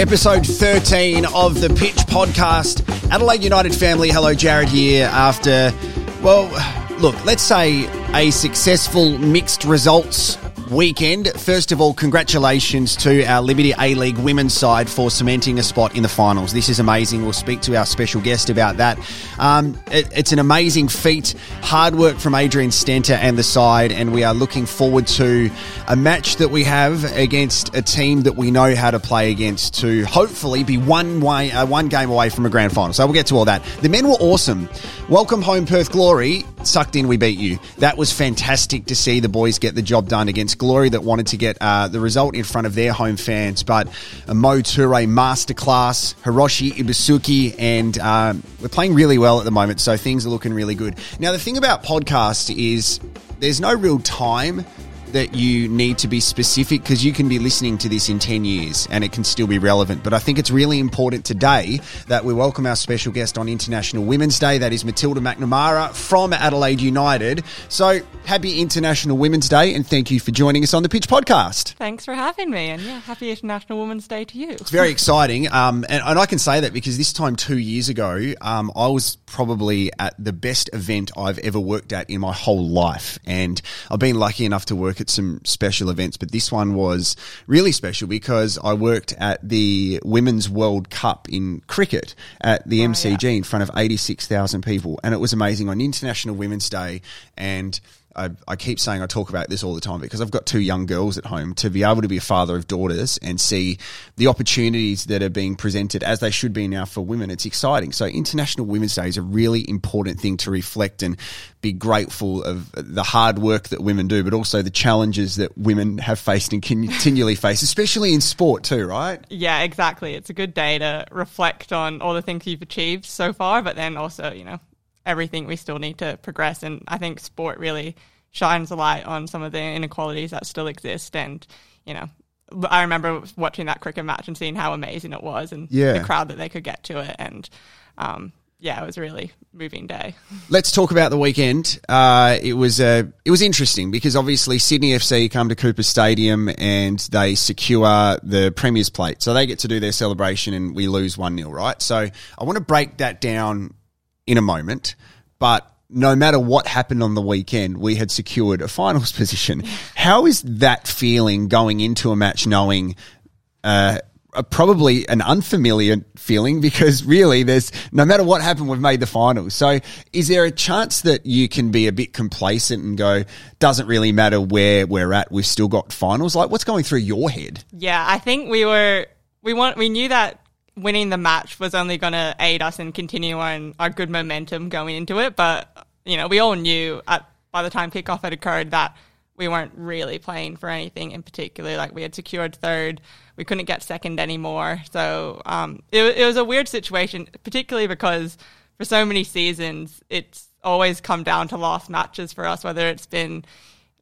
episode 13 of the Pitch Podcast. Adelaide United family, hello, Jarrod here. After, well, look, let's say a successful mixed results weekend. First of all, congratulations to our Liberty A League women's side for cementing a spot in the finals. This is amazing. We'll speak to our special guest about that. Um, it, it's an amazing feat. Hard work from Adrian Stenta and the side, and we are looking forward to a match that we have against a team that we know how to play against to hopefully be one way, uh, one game away from a grand final. So we'll get to all that. The men were awesome. Welcome home, Perth Glory. Sucked in, we beat you. That was fantastic to see the boys get the job done against Glory that wanted to get uh, the result in front of their home fans. But a Mo Toure masterclass, Hiroshi Ibusuki, and um, we're playing really well at the moment, so things are looking really good. Now, the thing about podcast is there's no real time that you need to be specific because you can be listening to this in 10 years and it can still be relevant. But I think it's really important today that we welcome our special guest on International Women's Day. That is Matilda McNamara from Adelaide United. So happy International Women's Day and thank you for joining us on the Pitch Podcast. Thanks for having me, and yeah, happy International Women's Day to you. It's very exciting. Um, and, and I can say that because this time two years ago, um, I was probably at the best event I've ever worked at in my whole life. And I've been lucky enough to work at some special events, but this one was really special because I worked at the Women's World Cup in cricket at the oh, MCG in front of 86,000 people. And it was amazing on International Women's Day. And I, I keep saying I talk about this all the time because I've got two young girls at home to be able to be a father of daughters and see the opportunities that are being presented as they should be now for women. It's exciting. So International Women's Day is a really important thing to reflect and be grateful of the hard work that women do, but also the challenges that women have faced and continually face, especially in sport too, right? Yeah, exactly. It's a good day to reflect on all the things you've achieved so far, but then also, you know, everything we still need to progress. And I think sport really shines a light on some of the inequalities that still exist. And, you know, I remember watching that cricket match and seeing how amazing it was and Yeah. the crowd that they could get to it. And, um, yeah, it was a really moving day. Let's talk about the weekend. Uh, it was uh, it was interesting because obviously Sydney FC come to Cooper Stadium and they secure the Premier's plate, so they get to do their celebration and we lose one 0 right? So I want to break that down in a moment, but. No matter what happened on the weekend, we had secured a finals position. How is that feeling going into a match knowing uh, a- probably an unfamiliar feeling because really there's no matter what happened we've made the finals so is there a chance that you can be a bit complacent and go doesn't really matter where we're at we've still got finals like what's going through your head Yeah, I think we were we want we knew that winning the match was only going to aid us and continue on our good momentum going into it, but you know we all knew at by the time kickoff had occurred that we weren't really playing for anything in particular. Like we had secured third, we couldn't get second anymore. So um, it, it was a weird situation, particularly because for so many seasons it's always come down to last matches for us, whether it's been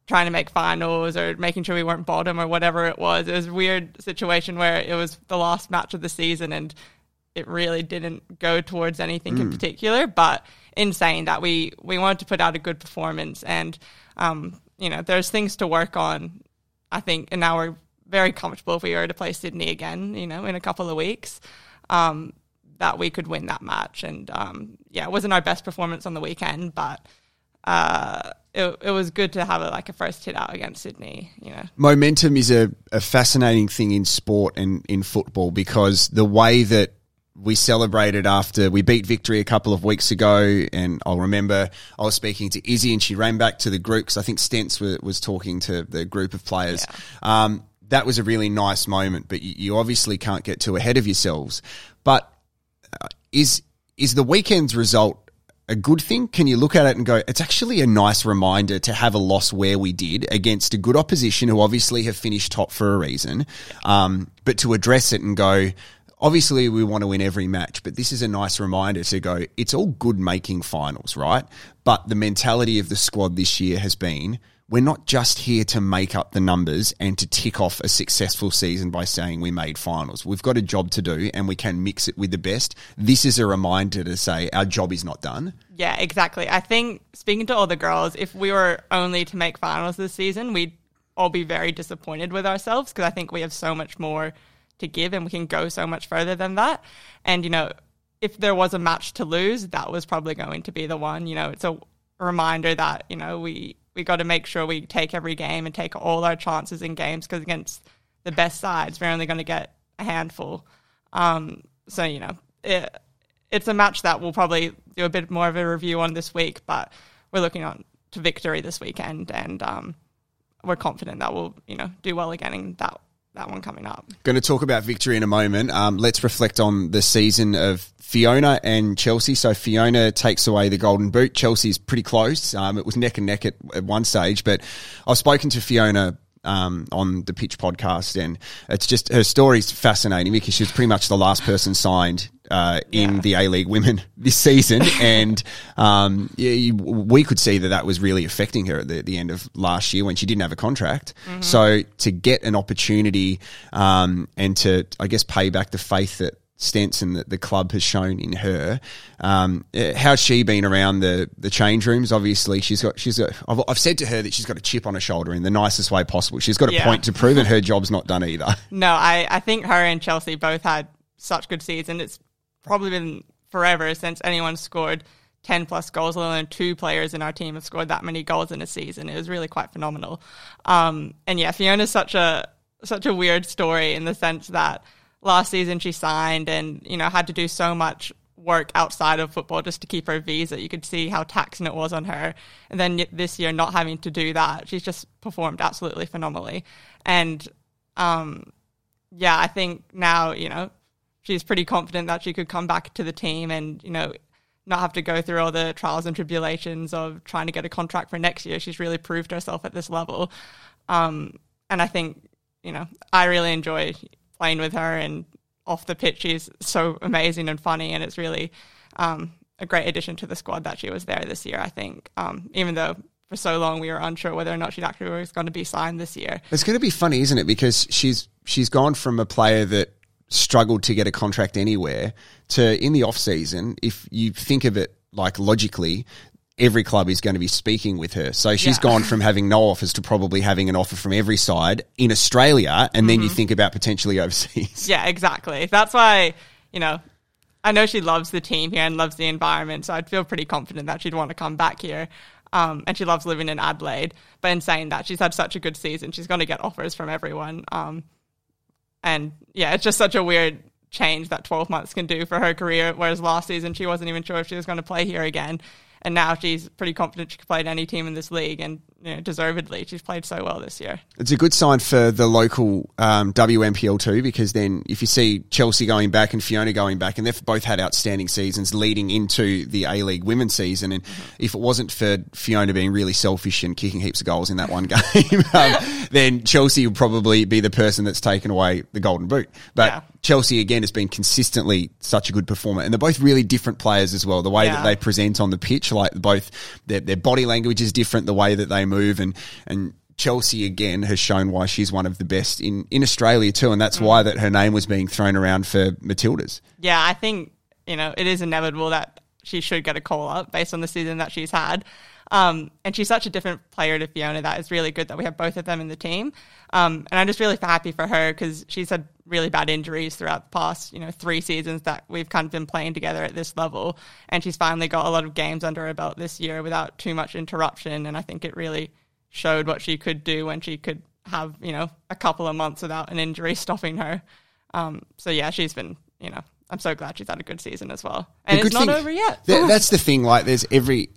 trying to make finals or making sure we weren't bottom or whatever it was. It was a weird situation where it was the last match of the season and it really didn't go towards anything in particular. But in saying that, we we wanted to put out a good performance and um, you know there's things to work on. I think, and now we're very comfortable if we were to play Sydney again, you know, in a couple of weeks. Um, that we could win that match, and um, yeah, it wasn't our best performance on the weekend, but uh, it, it was good to have a, like a first hit out against Sydney. You know, momentum is a, a fascinating thing in sport and in football because the way that we celebrated after we beat victory a couple of weeks ago, and I'll remember I was speaking to Izzy and she ran back to the group because I think Stents was, was talking to the group of players. Um, that was a really nice moment, but you, you obviously can't get too ahead of yourselves. But uh, is is the weekend's result a good thing? Can you look at it and go, it's actually a nice reminder to have a loss where we did against a good opposition who obviously have finished top for a reason, um, but to address it and go, obviously we want to win every match, but this is a nice reminder to go, it's all good making finals, right? But the mentality of the squad this year has been, we're not just here to make up the numbers and to tick off a successful season by saying we made finals. We've got a job to do and we can mix it with the best. This is a reminder to say our job is not done. yeah, exactly. I think speaking to all the girls, if we were only to make finals this season, we'd all be very disappointed with ourselves because I think we have so much more to give, and we can go so much further than that. And you know, if there was a match to lose, that was probably going to be the one. You know, it's a reminder that you know we we got to make sure we take every game and take all our chances in games because against the best sides, we're only going to get a handful. Um, so you know, it, it's a match that we'll probably do a bit more of a review on this week, but we're looking on to victory this weekend, and um, we're confident that we'll you know do well again in that that one coming up. Going to talk about victory in a moment. Um, let's reflect on the season of Fiona and Chelsea. So Fiona takes away the golden boot. Chelsea's pretty close. Um, it was neck and neck at, at one stage, but I've spoken to Fiona um, on the Pitch podcast, and it's just her story's fascinating because she was pretty much the last person signed uh, in yeah. the A League Women this season, and um, yeah, you, we could see that that was really affecting her at the, the end of last year when she didn't have a contract. Mm-hmm. So to get an opportunity um, and to, I guess, pay back the faith that Stenson that the club has shown in her. Um, eh, how's she been around the the change rooms? Obviously, she's got she's got. I've, I've, said to her that she's got a chip on her shoulder in the nicest way possible. She's got a yeah. point to prove, and her job's not done either. No, I I think her and Chelsea both had such good seasons. It's probably been forever since anyone scored 10 plus goals. Only two players in our team have scored that many goals in a season. It was really quite phenomenal. Um, and yeah, Fiona's such a such a weird story in the sense that last season she signed and, you know, had to do so much work outside of football just to keep her visa. You could see how taxing it was on her. And then this year, not having to do that, she's just performed absolutely phenomenally. And um, yeah, I think now, you know, she's pretty confident that she could come back to the team and, you know, not have to go through all the trials and tribulations of trying to get a contract for next year. She's really proved herself at this level. Um, and I think, you know, I really enjoy playing with her and off the pitch she's so amazing and funny and it's really um, a great addition to the squad that she was there this year I think. Um, even though for so long we were unsure whether or not she actually was going to be signed this year. It's going to be funny isn't it? Because she's she's gone from a player that struggled to get a contract anywhere to in the off season if you think of it like logically every club is going to be speaking with her. So she's yeah. gone from having no offers to probably having an offer from every side in Australia. And mm-hmm. then you mm-hmm. think about potentially overseas. Yeah, exactly. That's why, you know, I know she loves the team here and loves the environment. So I'd feel pretty confident that she'd want to come back here. Um, and she loves living in Adelaide. But in saying that, she's had such a good season. She's going to get offers from everyone. Um, and yeah, it's just such a weird change that 12 months can do for her career. Whereas last season, she wasn't even sure if she was going to play here again and now she's pretty confident she can play at any team in this league, and you know, deservedly, she's played so well this year. It's a good sign for the local um, WNPL too, because then if you see Chelsea going back and Fiona going back, and they've both had outstanding seasons leading into the A League Women's season, and mm-hmm. if it wasn't for Fiona being really selfish and kicking heaps of goals in that one game, um, then Chelsea would probably be the person that's taken away the Golden Boot. But yeah. Chelsea again has been consistently such a good performer, and they're both really different players as well. The way yeah. that they present on the pitch, like both their, their body language is different, the way that they move, and and Chelsea again has shown why she's one of the best in in Australia too, and that's mm. why that her name was being thrown around for Matildas. Yeah, I think you know it is inevitable that she should get a call up based on the season that she's had. Um, and she's such a different player to Fiona that it's really good that we have both of them in the team. Um, and I'm just really happy for her because she's had really bad injuries throughout the past, you know, three seasons that we've kind of been playing together at this level. And she's finally got a lot of games under her belt this year without too much interruption. And I think it really showed what she could do when she could have, you know, a couple of months without an injury stopping her. Um, so yeah, she's been, you know, I'm so glad she's had a good season as well. And it's not thing, over yet. that's the thing. Like, there's every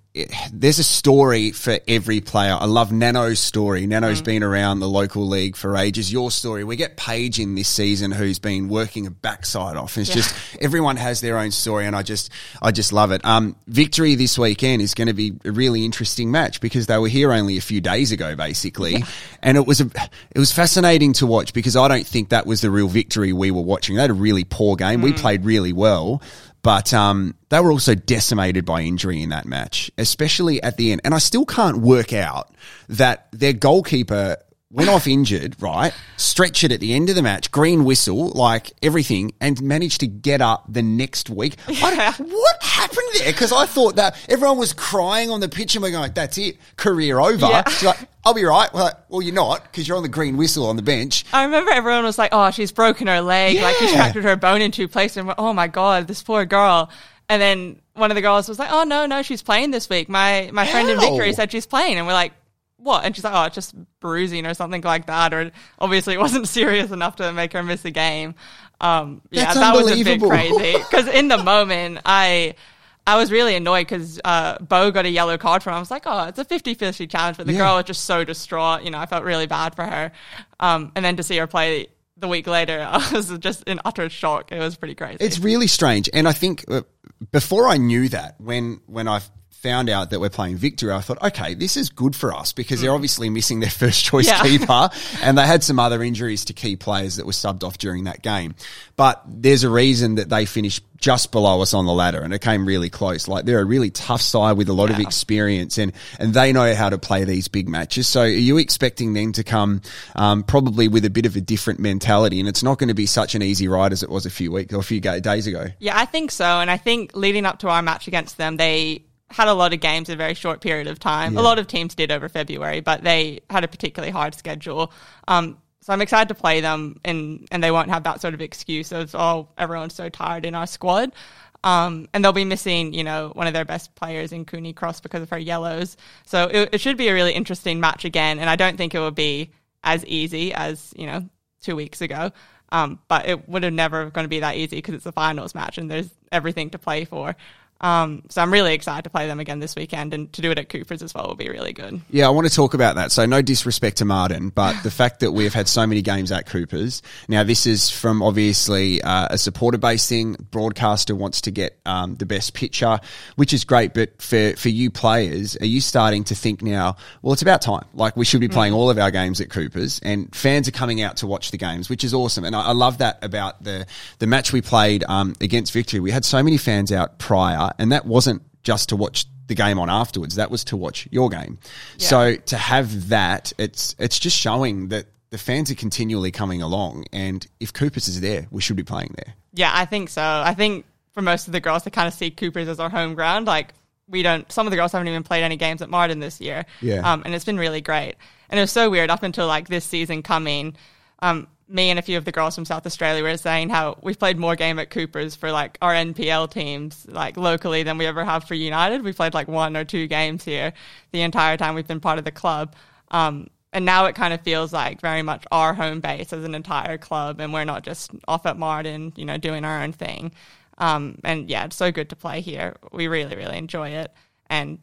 there's a story for every player. I love Nano's story. Nano's mm. been around the local league for ages. Your story. We get Paige in this season who's been working a backside off. It's yeah. just everyone has their own story, and I just I just love it. Um, victory this weekend is going to be a really interesting match because they were here only a few days ago, basically, yeah. and it was a it was fascinating to watch because I don't think that was the real victory we were watching. They had a really poor game. Mm. We played really well. But um, they were also decimated by injury in that match, especially at the end. And I still can't work out that their goalkeeper went off injured, right? Stretch it at the end of the match, green whistle, like everything, and managed to get up the next week. I, what happened there? Because I thought that everyone was crying on the pitch and we're going, that's it, career over. Yeah. She's like, I'll be right. We're like, well, you're not because you're on the green whistle on the bench. I remember everyone was like, "Oh, she's broken her leg. Like she's fractured her bone in two places." And oh my god, this poor girl. And then one of the girls was like, "Oh no, no, she's playing this week. My my friend in Victory said she's playing." And we're like, "What?" And she's like, "Oh, it's just bruising or something like that." Or obviously, it wasn't serious enough to make her miss a game. Um, yeah, that was a bit crazy because in the moment, I. I was really annoyed because uh, Bo got a yellow card from him. I was like, oh, it's a 50 50 challenge, but the Yeah. girl was just so distraught. You know, I felt really bad for her. Um, and then to see her play the week later, I was just in utter shock. It was pretty crazy. It's really strange, and I think uh, before I knew that, when when I found out that we're playing victory, I thought, okay, this is good for us because they're obviously missing their first choice Yeah. keeper, and they had some other injuries to key players that were subbed off during that game. But there's a reason that they finished just below us on the ladder, and it came really close. Like they're a really tough side with a lot of experience, and and they know how to play these big matches. So are you expecting them to come um, probably with a bit of a different mentality, and it's not going to be such an easy ride as it was a few weeks or a few days ago. Yeah, I think so. And I think leading up to our match against them, they had a lot of games in a very short period of time. A lot of teams did over February, but they had a particularly hard schedule. Um, so I'm excited to play them, and and they won't have that sort of excuse of oh everyone's so tired in our squad. Um, and they'll be missing, you know, one of their best players in Cooney Cross because of her yellows. So it, it should be a really interesting match again. And I don't think it will be as easy as you know two weeks ago. Um, but it would have never going to be that easy because it's a finals match and there's everything to play for. Um, so I'm really excited to play them again this weekend and to do it at Cooper's as well will be really good. Yeah, I want to talk about that. So, no disrespect to Marden, but the fact that we've had so many games at Coopers. Now, this is from obviously uh, a supporter based thing. Broadcaster wants to get um, the best pitcher, which is great. But for, for you players, are you starting to think now, well, it's about time? Like, we should be playing all of our games at Coopers, and fans are coming out to watch the games, which is awesome. And I, I love that about the, the match we played um, against Victory. We had so many fans out prior, and that wasn't just to watch the game on afterwards. That was to watch your game. So to have that, it's it's just showing that the fans are continually coming along, and if Coopers is there, we should be playing there. Yeah, I think so. I think for most of the girls, they kind of see Cooper's as our home ground. Like we don't. Some of the girls haven't even played any games at Marden this year. Yeah. Um, and it's been really great. And it was so weird up until like this season coming. Um, me and a few of the girls from South Australia were saying how we've played more game at Cooper's for like our NPL teams, like locally, than we ever have for United. We played like one or two games here the entire time we've been part of the club. Um, and now it kind of feels like very much our home base as an entire club, and we're not just off at Marden, you know, doing our own thing. Um, and yeah, it's so good to play here. We really, really enjoy it, and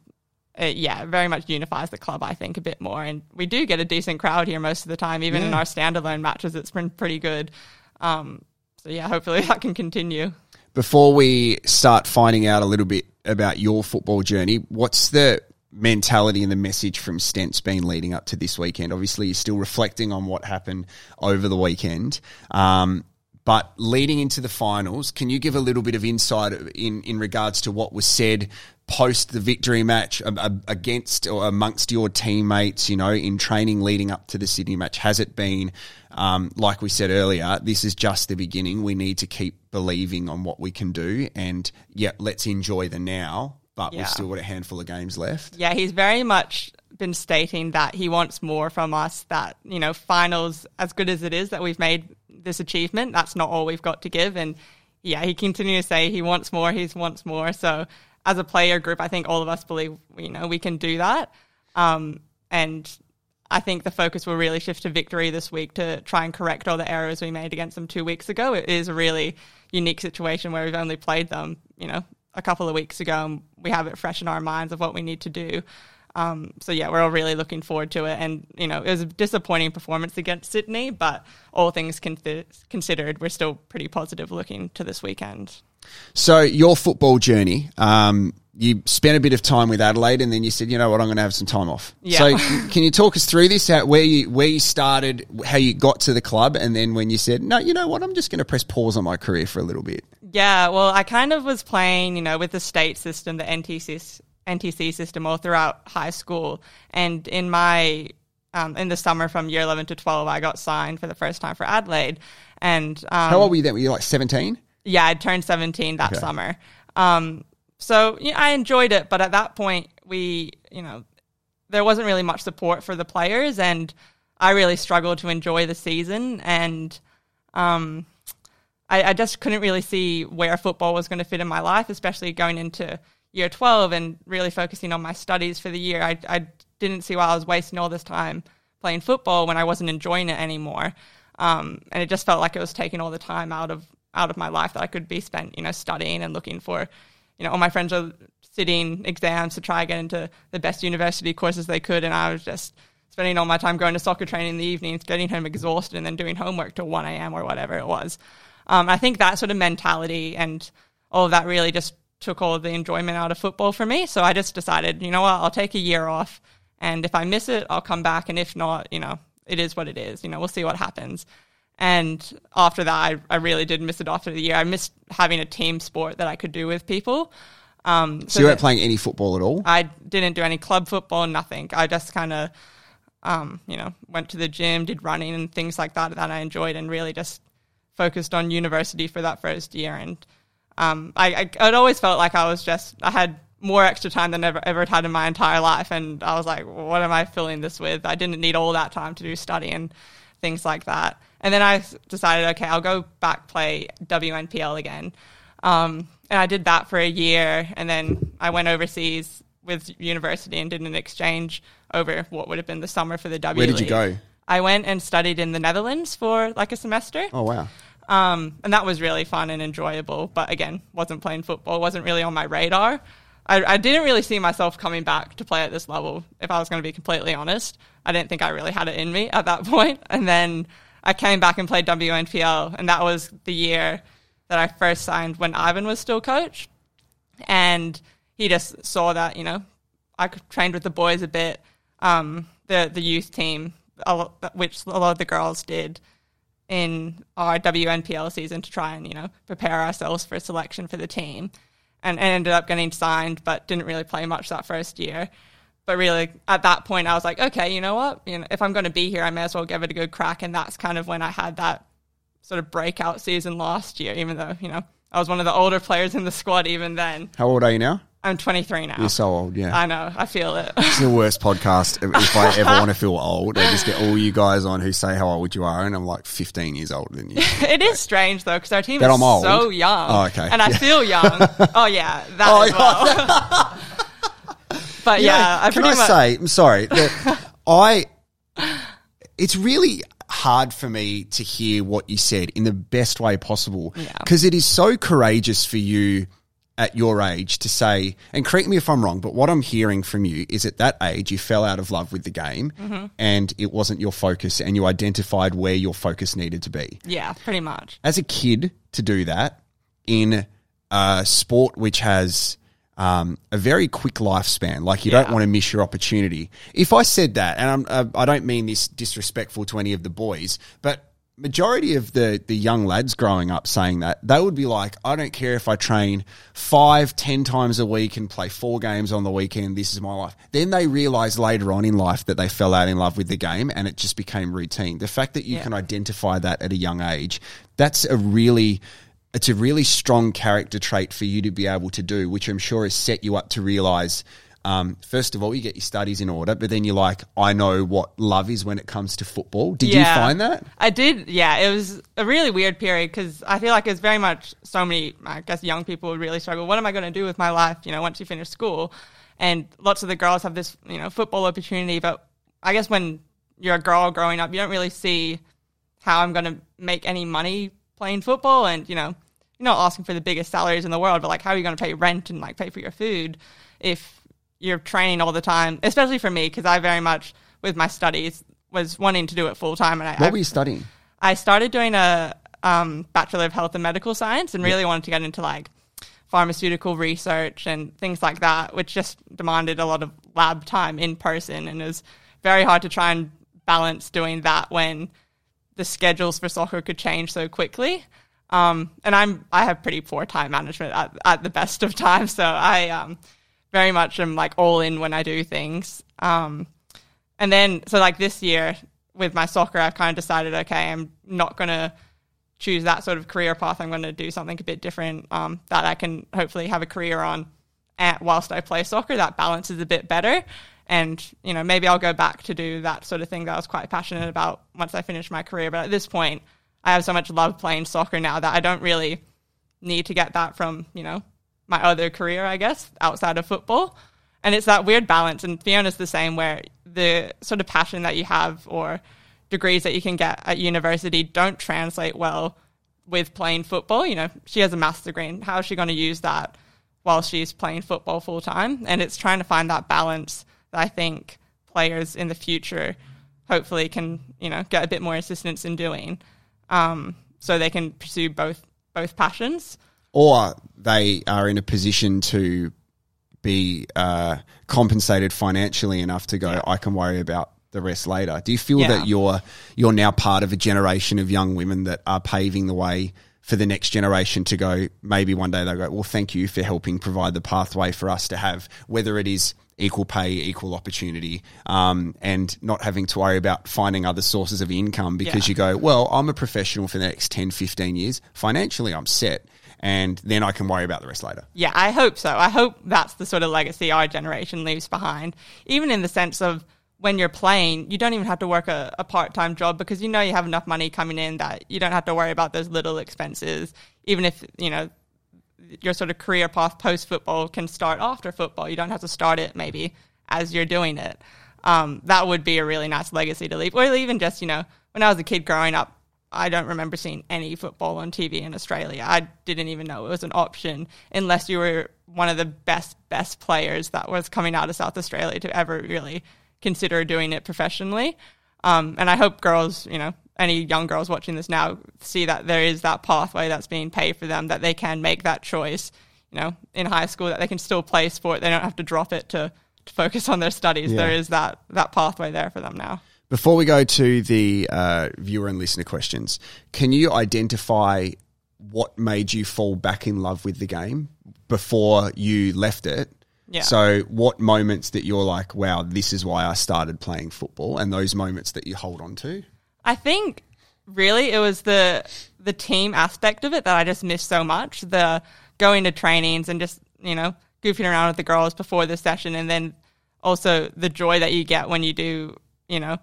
it, yeah, it very much unifies the club, I think, a bit more. And we do get a decent crowd here most of the time, even in our standalone matches. It's been pretty good. Um, so yeah, hopefully that can continue. Before we start finding out a little bit about your football journey, what's the mentality and the message from Stents been leading up to this weekend? Obviously, you're still reflecting on what happened over the weekend. Um, but leading into the finals, can you give a little bit of insight in, in regards to what was said post the victory match against or amongst your teammates, you know, in training leading up to the Sydney match? Has it been, um, like we said earlier, this is just the beginning. We need to keep believing on what we can do. And yeah, let's enjoy the now, but Yeah. we've still got a handful of games left. Yeah, he's very much been stating that he wants more from us. That you know, finals, as good as it is that we've made this achievement, that's not all we've got to give. And yeah, he continues to say he wants more. He wants more. So as a player group, I think all of us believe you know we can do that. Um, and I think the focus will really shift to victory this week to try and correct all the errors we made against them two weeks ago. It is a really unique situation where we've only played them, you know, a couple of weeks ago, and we have it fresh in our minds of what we need to do. Um, so yeah, we're all really looking forward to it. And you know, it was a disappointing performance against Sydney, but all things con- considered, we're still pretty positive looking to this weekend. So your football journey, um, you spent a bit of time with Adelaide, and then you said, you know what, I'm going to have some time off. Yeah. So can you talk us through this? How, where you where you started, how you got to the club, and then when you said, no, you know what, I'm just going to press pause on my career for a little bit. Yeah, well, I kind of was playing, you know, with the state system, the NTC, NTC system all throughout high school. And in my um, in the summer from year 11 to 12, I got signed for the first time for Adelaide. And um, How old were you then? Were you like 17? yeah, I turned 17 that Okay. summer. Um, so yeah, I enjoyed it, but at that point, we, you know, there wasn't really much support for the players, and I really struggled to enjoy the season. And um, I, I just couldn't really see where football was going to fit in my life, especially going into year 12 and really focusing on my studies for the year. I, I didn't see why I was wasting all this time playing football when I wasn't enjoying it anymore. Um, and it just felt like it was taking all the time out of out of my life that I could be spent, you know, studying and looking for, you know, all my friends are sitting exams to try and get into the best university courses they could, and I was just spending all my time going to soccer training in the evenings, getting home exhausted, and then doing homework till one a.m. or whatever it was. Um, I think that sort of mentality and all of that really just took all of the enjoyment out of football for me. So I just decided, you know what, I'll take a year off, and if I miss it, I'll come back, and if not, you know, it is what it is. You know, we'll see what happens. And after that, I, I really did miss it after the year. I missed having a team sport that I could do with people. Um, So you weren't playing any football at all? I didn't do any club football, nothing. I just kind of, um, you know, went to the gym, did running and things like that that I enjoyed, and really just focused on university for that first year. And um, I, I, it always felt like I was just, I had more extra time than ever ever had in my entire life, and I was like, what am I filling this with? I didn't need all that time to do study and things like that. And then I decided, okay, I'll go back play WNPL again. Um, and I did that for a year, and then I went overseas with university and did an exchange over what would have been the summer for the W. Where did you go? I went and studied in the Netherlands for like a semester. Oh, wow. Um, and that was really fun and enjoyable. But again, wasn't playing football, wasn't really on my radar. I, I didn't really see myself coming back to play at this level, if I was going to be completely honest. I didn't think I really had it in me at that point. And then I came back and played WNPL, and that was the year that I first signed when Ivan was still coach. And he just saw that, you know, I trained with the boys a bit, um, the, the youth team, which a lot of the girls did in our WNPL season to try and you know prepare ourselves for selection for the team, and, and ended up getting signed, but didn't really play much that first year. But really, at that point, I was like, okay, you know what? You know, if I'm going to be here, I may as well give it a good crack. And that's kind of when I had that sort of breakout season last year. Even though you know I was one of the older players in the squad, even then. How old are you now? I'm 23 now. You're so old, yeah. I know. I feel it. It's the worst podcast. If I ever want to feel old, I just get all you guys on who say how old you are, and I'm like 15 years older than you. it is strange though because our team That is I'm old? so young. Oh, okay. And I Yeah. feel young. oh yeah, that Oh, as well. but yeah, I can I much... say? I'm sorry. that I. It's really hard for me to hear what you said in the best way possible Yeah. because it is so courageous for you at your age to say, and correct me if I'm wrong, but what I'm hearing from you is at that age you fell out of love with the game Mm-hmm. and it wasn't your focus and you identified where your focus needed to be. yeah, pretty much. as a kid to do that in a sport which has um, a very quick lifespan, like you don't want to miss your opportunity. If I said that, and I'm, uh, I don't mean this disrespectful to any of the boys, but majority of the the young lads growing up saying that they would be like i don't care if i train five ten times a week and play four games on the weekend this is my life then they realize later on in life that they fell out in love with the game and it just became routine the fact that you Yeah. can identify that at a young age that's a really it's a really strong character trait for you to be able to do which i'm sure has set you up to realize um, first of all you get your studies in order but then you're like i know what love is when it comes to football did you find that I did. Yeah, it was a really weird period because I feel like it's very much so many. I guess young people really struggle. What am I going to do with my life? You know, once you finish school, and lots of the girls have this you know football opportunity, but I guess when you're a girl growing up, you don't really see how I'm going to make any money playing football, and you know, you're not asking for the biggest salaries in the world, but like, how are you going to pay rent and like pay for your food if you're training all the time? Especially for me, because I very much with my studies was wanting to do it full time, and I, what I were you studying I started doing a um, Bachelor of Health and Medical Science and really wanted to get into like pharmaceutical research and things like that, which just demanded a lot of lab time in person. And it was very hard to try and balance doing that when the schedules for soccer could change so quickly. Um, and I'm I have pretty poor time management at, at the best of times, so I um, very much am like all in when I do things. Um, and then so like this year with my soccer, I've kind of decided, okay, I'm not gonna choose that sort of career path. I'm going to do something a bit different um, that I can hopefully have a career on at, whilst I play soccer. That balance is a bit better. And, you know, maybe I'll go back to do that sort of thing that I was quite passionate about once I finish my career. But at this point, I have so much love playing soccer now that I don't really need to get that from, you know, my other career, I guess, outside of football. And it's that weird balance. And Fiona's the same where the sort of passion that you have or degrees that you can get at university don't translate well with playing football. You know, she has a master's degree. How is she going to use that while she's playing football full time? And it's trying to find that balance that I think players in the future hopefully can, you know, get a bit more assistance in doing, um, so they can pursue both both passions. Or they are in a position to be uh, compensated financially enough to go, yeah. I can worry about the rest later. Do you feel yeah. that you're you're now part of a generation of young women that are paving the way for the next generation to go? Maybe one day they'll go, well, thank you for helping provide the pathway for us to have whether it is equal pay, equal opportunity, um, and not having to worry about finding other sources of income because yeah. you go, well, I'm a professional for the next 10, 15 years. Financially, I'm set and then I can worry about the rest later. Yeah, I hope so. I hope that's the sort of legacy our generation leaves behind, even in the sense of when you're playing, you don't even have to work a, a part time job because you know you have enough money coming in that you don't have to worry about those little expenses. Even if, you know, your sort of career path post football can start after football. You don't have to start it maybe as you're doing it. Um, that would be a really nice legacy to leave. Or even just, you know, when I was a kid growing up, I don't remember seeing any football on TV in Australia. I didn't even know it was an option unless you were one of the best, best players that was coming out of South Australia to ever really consider doing it professionally. Um, and I hope girls, you know, any young girls watching this now see that there is that pathway that's being paid for them, that they can make that choice, you know, in high school, that they can still play sport. They don't have to drop it to, to focus on their studies. Yeah. There is that, that pathway there for them now. Before we go to the uh, viewer and listener questions, can you identify what made you fall back in love with the game before you left it yeah. So, what moments that you're like, wow, this is why I started playing football, and those moments that you hold on to? I think really it was the the team aspect of it that I just missed so much. The going to trainings and just you know goofing around with the girls before the session, and then also the joy that you get when you do you know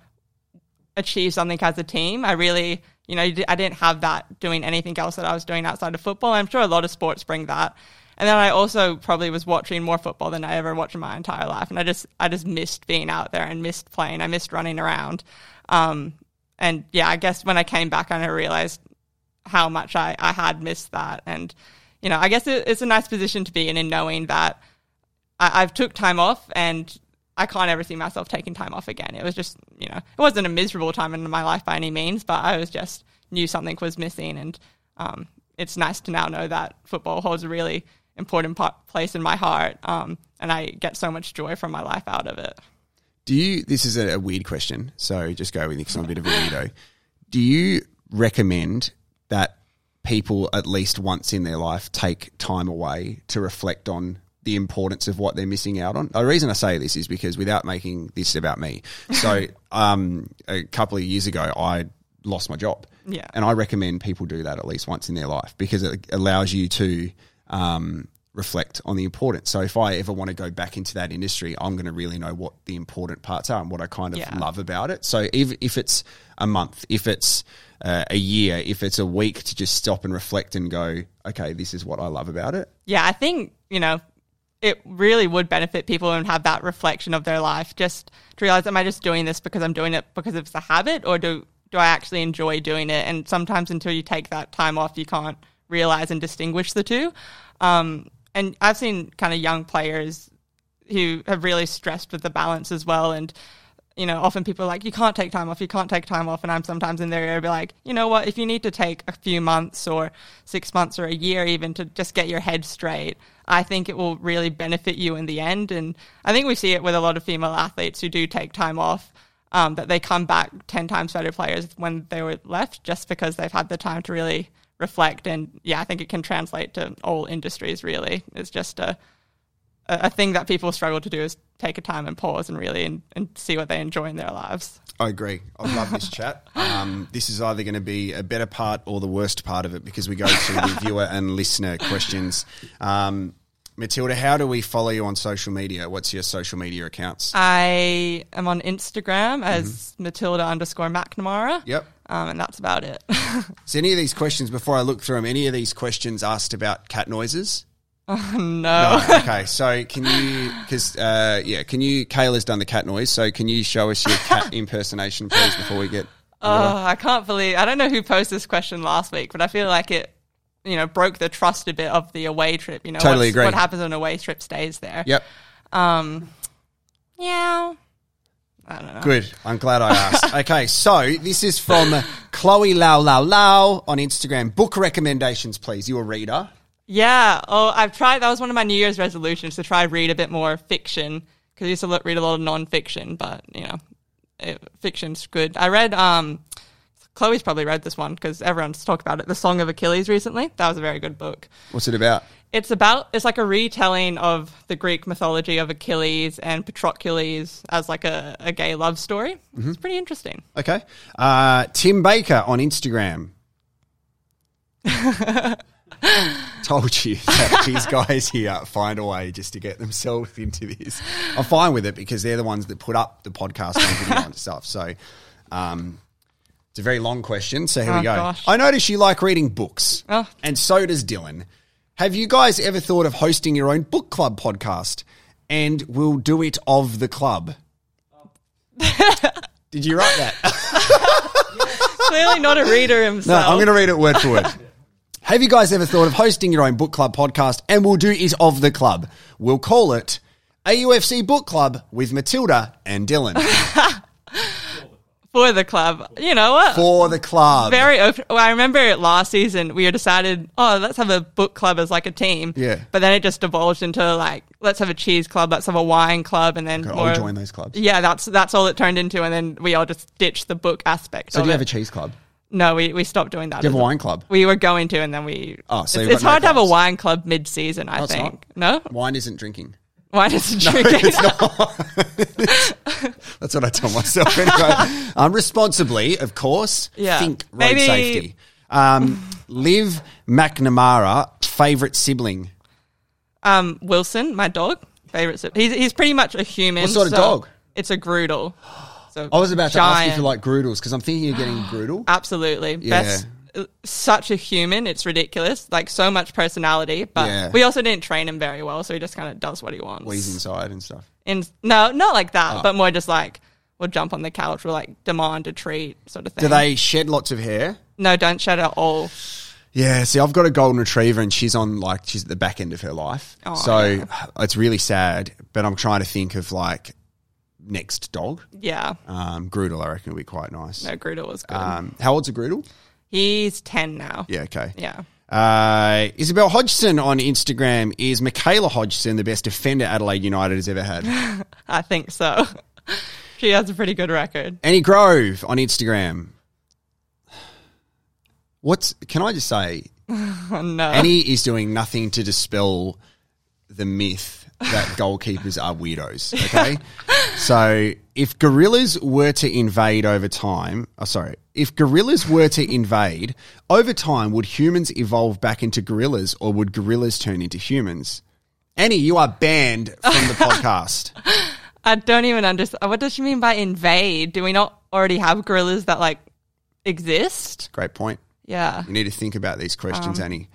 achieve something as a team. I really you know I didn't have that doing anything else that I was doing outside of football. I'm sure a lot of sports bring that. And then I also probably was watching more football than I ever watched in my entire life, and I just I just missed being out there and missed playing. I missed running around. Um, and yeah, I guess when I came back, I realized how much I, I had missed that. And you know, I guess it, it's a nice position to be in, in knowing that I, I've took time off and I can't ever see myself taking time off again. It was just, you know, it wasn't a miserable time in my life by any means, but I was just knew something was missing, and um, it's nice to now know that football holds a really important part, place in my heart, um, and I get so much joy from my life out of it. Do you? This is a, a weird question, so just go with it because I'm a bit of a weirdo. Do you recommend that people at least once in their life take time away to reflect on the importance of what they're missing out on. The reason I say this is because without making this about me, so um, a couple of years ago, I lost my job. Yeah. And I recommend people do that at least once in their life because it allows you to um, reflect on the importance. So if I ever want to go back into that industry, I'm going to really know what the important parts are and what I kind of yeah. love about it. So if, if it's a month, if it's uh, a year, if it's a week to just stop and reflect and go, okay, this is what I love about it. Yeah, I think, you know, it really would benefit people and have that reflection of their life just to realize, am I just doing this because I'm doing it because it's a habit or do, do I actually enjoy doing it? And sometimes until you take that time off, you can't realize and distinguish the two. Um, and I've seen kind of young players who have really stressed with the balance as well. And, you know, often people are like, you can't take time off, you can't take time off. And I'm sometimes in there, be like, you know what, if you need to take a few months or six months or a year even to just get your head straight, I think it will really benefit you in the end. And I think we see it with a lot of female athletes who do take time off. Um, that they come back 10 times better players when they were left just because they've had the time to really reflect. And yeah, I think it can translate to all industries. Really, it's just a a, thing that people struggle to do is take a time and pause and really and, and see what they enjoy in their lives. I agree. I love this chat. Um, this is either going to be a better part or the worst part of it because we go to the viewer and listener questions. Um, Matilda, how do we follow you on social media? What's your social media accounts? I am on Instagram as Matilda underscore McNamara. Yep. Um, and that's about it. So, any of these questions, before I look through them, any of these questions asked about cat noises? no. okay, so can you, because, uh, yeah, can you, Kayla's done the cat noise, so can you show us your cat impersonation, please, before we get. Oh, I can't believe I don't know who posed this question last week, but I feel like it, you know, broke the trust a bit of the away trip. You know, Totally agree. What happens on away trip stays there. Yep. Um, yeah. I don't know. Good. I'm glad I asked. okay, so this is from Chloe Lau Lau Lau on Instagram. Book recommendations, please. You a reader? Yeah. Oh, I've tried. That was one of my New Year's resolutions to try read a bit more fiction because I used to lo- read a lot of non-fiction, but you know, it, fiction's good. I read. Um, Chloe's probably read this one because everyone's talked about it. The Song of Achilles recently. That was a very good book. What's it about? It's about it's like a retelling of the Greek mythology of Achilles and Patroclus as like a, a gay love story. It's pretty interesting. Okay. Uh, Tim Baker on Instagram. Told you that these guys here find a way just to get themselves into this. I'm fine with it because they're the ones that put up the podcast and video and stuff. So um, it's a very long question. So here we Oh, go. gosh. I notice you like reading books, Oh. and so does Dylan. Have you guys ever thought of hosting your own book club podcast? And we'll do it of the club. Did you write that? Clearly not a reader himself. No. I'm going to read it word for word. Have you guys ever thought of hosting your own book club podcast? And we'll do is of the club. We'll call it AUFC Book Club with Matilda and Dylan for the club. You know what? for the club. very open. Well, I remember last season we had decided, oh, let's have a book club as like a team. Yeah. But then it just devolved into like, let's have a cheese club, let's have a wine club, and then I'll join those clubs. Yeah, that's that's all it turned into, and then we all just ditched the book aspect. So do you it. have a cheese club? No, we, we stopped doing that. Do you have a wine club? We were going to, and then we. Oh, so it's, it's no hard to have a wine club mid-season. I it's think no Wine isn't drinking. wine isn't drinking. It's not. That's what I tell myself anyway. um, responsibly, of course. Yeah. Think road Maybe- safety. Um, Liv McNamara, favourite sibling. Um, Wilson, my dog, favorite. si- He's he's pretty much a human. What sort of dog? It's a Groodle. So I was about to ask you for like Groodles because I'm thinking of getting Groodle. Absolutely. Yeah. Best uh, such a human, it's ridiculous. Like so much personality, but Yeah. we also didn't train him very well, so he just kind of does what he wants. He's inside and stuff. And no, not like that, Oh. but more just like we'll jump on the couch, we'll like demand a treat sort of thing. Do they shed lots of hair? No, don't shed at all. Yeah, see, I've got a golden retriever and she's on like she's at the back end of her life. Oh, so yeah. it's really sad, but I'm trying to think of like next dog. Yeah. Um, Groodle, I reckon would be quite nice. No, Groodle was good. Um, how old's a Groodle? He's ten now. Yeah, okay. Yeah. Uh, Isabel Hodgson on Instagram is Michaela Hodgson the best defender Adelaide United has ever had. I think so. she has a pretty good record. Annie Grove on Instagram. What's can I just say? No. Annie is doing nothing to dispel the myth that goalkeepers are weirdos. Okay, so if gorillas were to invade over time, oh sorry, if gorillas were to invade over time, would humans evolve back into gorillas, or would gorillas turn into humans? Annie, you are banned from the podcast. I don't even understand. What does she mean by invade? Do we not already have gorillas that like exist? Great point. Yeah. You need to think about these questions, Annie.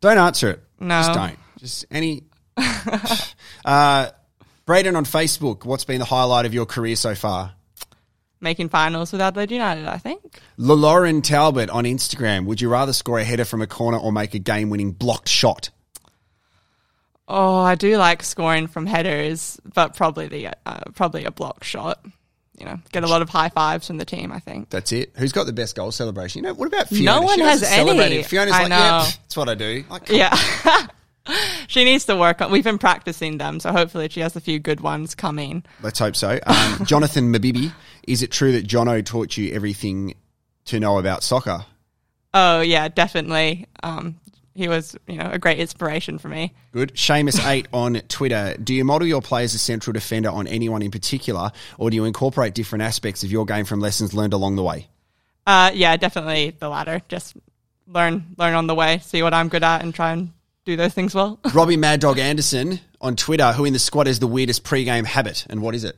Don't answer it. Um, No. Just don't. Just any. uh, Braden on Facebook, what's been the highlight of your career so far? Making finals with Adelaide United, I think. Lauren Talbot on Instagram, would you rather score a header from a corner or make a game winning blocked shot? Oh, I do like scoring from headers, but probably the uh, probably a block shot. You know, get a lot of high fives from the team. I think. That's it. Who's got the best goal celebration? You know, what about Fiona? No one She has any. Fiona's I like, yeah, know. pff, that's what I do. Like, Yeah. she needs to work on. We've been practicing them, so hopefully she has a few good ones coming. Let's hope so. Um, Jonathan Mabibi, is it true that Jono taught you everything to know about soccer? Oh yeah, definitely. Um, he was, you know, a great inspiration for me. Good. Seamus8 on Twitter. Do you model your play as a central defender on anyone in particular, or do you incorporate different aspects of your game from lessons learned along the way? Uh, yeah, definitely the latter. Just learn, learn on the way, see what I'm good at, and try and do those things well. Robbie Mad Dog Anderson on Twitter, who in the squad is the weirdest pre-game habit, and what is it?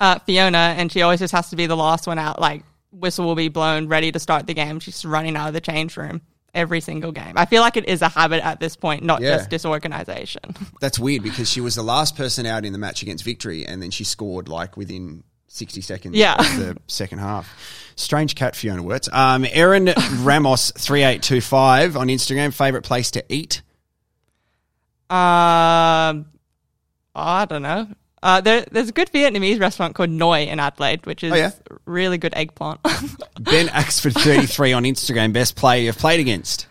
uh, Fiona, and she always just has to be the last one out. Like whistle will be blown, ready to start the game. She's running out of the change room every single game. I feel like it is a habit at this point, not Yeah. just disorganization. That's weird because she was the last person out in the match against Victory, and then she scored like within 60 seconds Yeah. of the second half. Strange cat, Fiona Worts. Um, Aaron Ramos 3825 on Instagram, favorite place to eat? Um, I don't know. Uh, there, there's a good Vietnamese restaurant called Noi in Adelaide, which is Oh, yeah? really good eggplant. Ben Axford 33 on Instagram, best player you've played against.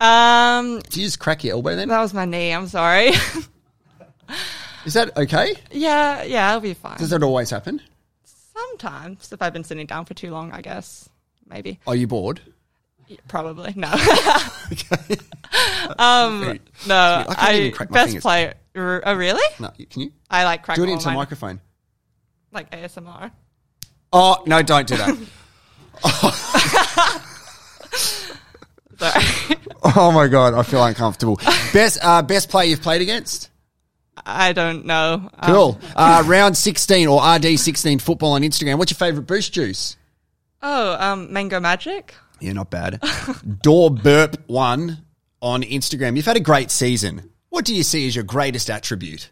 um, Did you just crack your elbow then? that was my knee. I'm sorry. Is that okay? yeah, yeah, it'll be fine. Does that always happen? Sometimes, if I've been sitting down for too long, I guess maybe, Are you bored? Probably no. um, no, I I, even crack my best fingers. player. Oh, really? No, can you? I like crack Do it into a mine, microphone. like ASMR. Oh, no, don't do that. Sorry, oh my God, I feel uncomfortable. Best, uh, best player you've played against? I don't know. Um, Cool. Uh, round 16 or RD16 football on Instagram. What's your favourite boost juice? oh, um, Mango Magic. Yeah, not bad. Door Burp one on Instagram. You've had a great season. What do you see as your greatest attribute?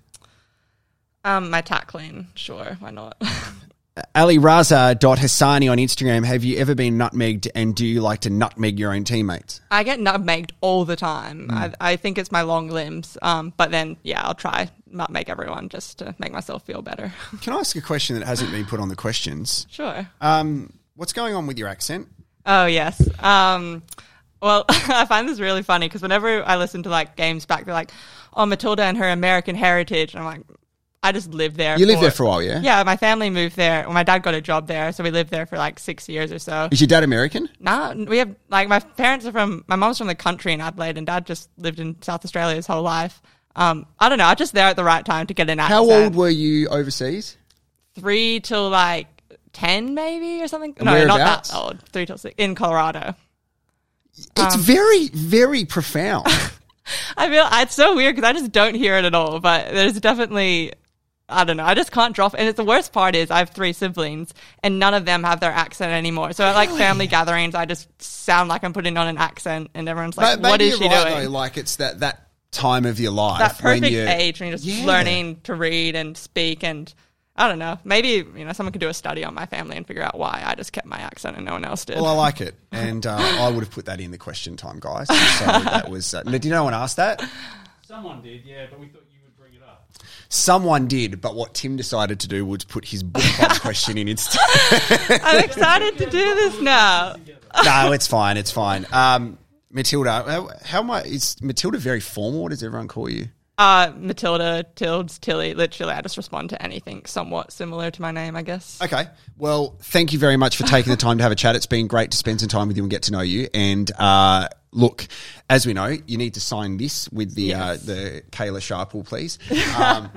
Um, my tackling. Sure, why not? Ali Raza.Hassani on Instagram. Have you ever been nutmegged and do you like to nutmeg your own teammates? I get nutmegged all the time. Hmm. I, I think it's my long limbs. Um, but then yeah, I'll try nutmeg everyone just to make myself feel better. Can I ask a question that hasn't been put on the questions? sure. Um, what's going on with your accent? Oh yes. Um, well, I find this really funny because whenever I listen to like games back, they're like, "Oh, Matilda and her American heritage," and I'm like, "I just lived there." You lived there for a while, yeah? Yeah, my family moved there. Well, my dad got a job there, so we lived there for like six years or so. Is your dad American? Nah, we have like my parents are from. My mom's from the country in Adelaide, and dad just lived in South Australia his whole life. Um, I don't know. I was just there at the right time to get an accent. How old were you overseas? Three till like ten, maybe or something. No, not that old. Three till six in Colorado. It's Um, very, very profound. I feel it's so weird because I just don't hear it at all. But there's definitely, I don't know. I just can't drop. And it's the worst part is I have three siblings, and none of them have their accent anymore. So at like family gatherings, I just sound like I'm putting on an accent, and everyone's like, But "What is she right, doing?" Though, like it's that that time of your life that perfect age when you're just Yeah. learning to read and speak and. I don't know. Maybe you know someone could do a study on my family and figure out why I just kept my accent and no one else did. Well, I like it, and uh, I would have put that in the question time, guys. So that was. Uh, did no one ask that? Someone did, yeah, but we thought you would bring it up. Someone did, but what Tim decided to do was put his book club question in instead. I'm excited to do this now. no, it's fine. It's fine. Um, Matilda, how, how much is Matilda very formal? What does everyone call you? Uh, Matilda, Tilds, Tilly. Literally, I just respond to anything somewhat similar to my name, I guess. Okay. Well, thank you very much for taking the time to have a chat. It's been great to spend some time with you and get to know you. And uh, look, as we know, you need to sign this with the uh, the Kayla Sharple, please. Um,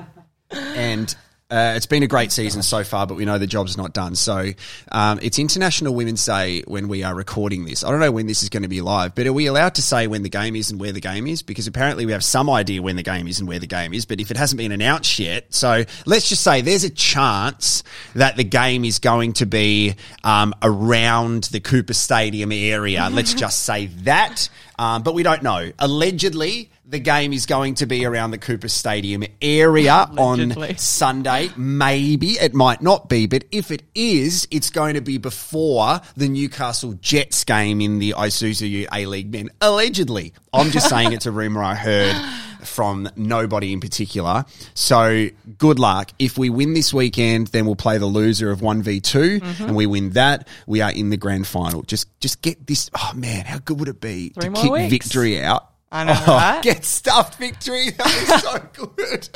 and uh, it's been a great season so far, but we know the job's not done. So um, it's International Women's Day when we are recording this. I don't know when this is going to be live, but are we allowed to say when the game is and where the game is? Because apparently we have some idea when the game is and where the game is, but if it hasn't been announced yet, so let's just say there's a chance that the game is going to be um, around the Coopers Stadium area. let's just say that. Um, but we don't know. Allegedly, the game is going to be around the Coopers Stadium area on Sunday. Maybe it might not be, but if it is, it's going to be before the Newcastle Jets game in the Isuzu A League Men. Allegedly. I'm just saying it's a rumor I heard from nobody in particular. So good luck. If we win this weekend, then we'll play the loser of 1v2 Mm-hmm. and we win that. We are in the grand final. Just just get this. Oh man, how good would it be Three to kick weeks. victory out? I know, Oh, right? Get stuffed victory. That was so good.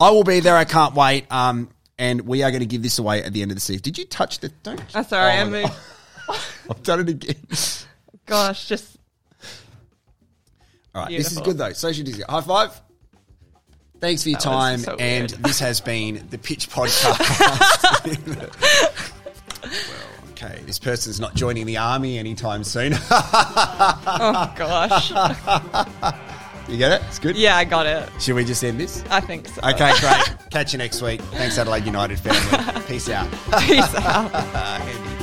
I will be there. I can't wait. Um, and we are going to give this away at the end of the season. Did you touch the? Don't. I'm sorry, Oh I moved. I've done it again. Gosh, just All right, this is good though. Social distancing. High five. Thanks for your That time, so and weird. this has been the Pitch Podcast. well, okay, this person's not joining the army anytime soon. Oh gosh. you get it? It's good. yeah, I got it. Should we just end this? I think so. Okay, great. Catch you next week. Thanks, Adelaide United family. Peace out. Peace out.